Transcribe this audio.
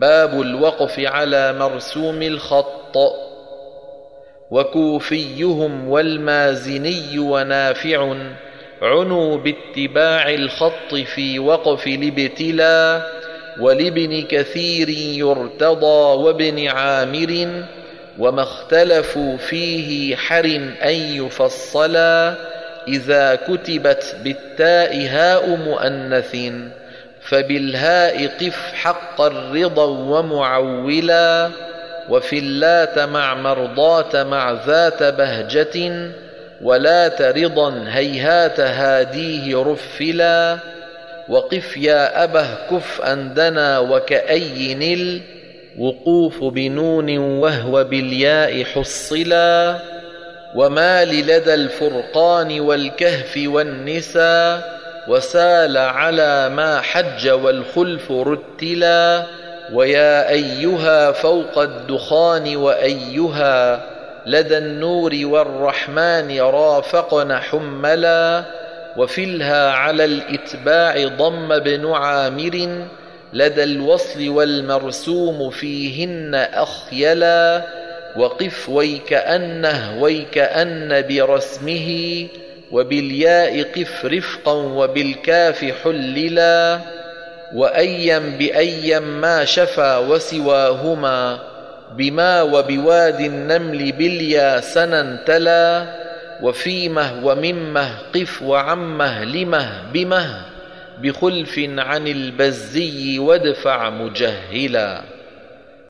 باب الوقف على مرسوم الخط. وكوفيهم والمازني ونافع عنوا باتباع الخط في وقف الابتلاء ولابن كثير يرتضى وابن عامر وما اختلفوا فيه حر أن يفصلا إذا كتبت بالتاء هاء مؤنث. فبالهاء قف حق الرضا ومعولا وفي اللات مع مرضات مع ذات بهجة ولات رضا هيهات هاديه رفلا وقف يا أبه كف أندنا وكأي نل وقوف بنون وهو بالياء حصلا وما لدى الفرقان والكهف والنساء وسال على ما حج والخلف رتلا ويا أيها فوق الدخان وأيها لدى النور والرحمن رافقن حملا وفلها على الإتباع ضم بن عامر لدى الوصل والمرسوم فيهن أخيلا وقف ويكأنه ويكأن برسمه وبالياء قف رفقا وبالكاف حللا وأيا بأيا ما شفا وسواهما بما وبواد النمل باليا سنا تلا وفيمه وممه قف وعمه لمه بمه بخلف عن البزي وادفع مجهلا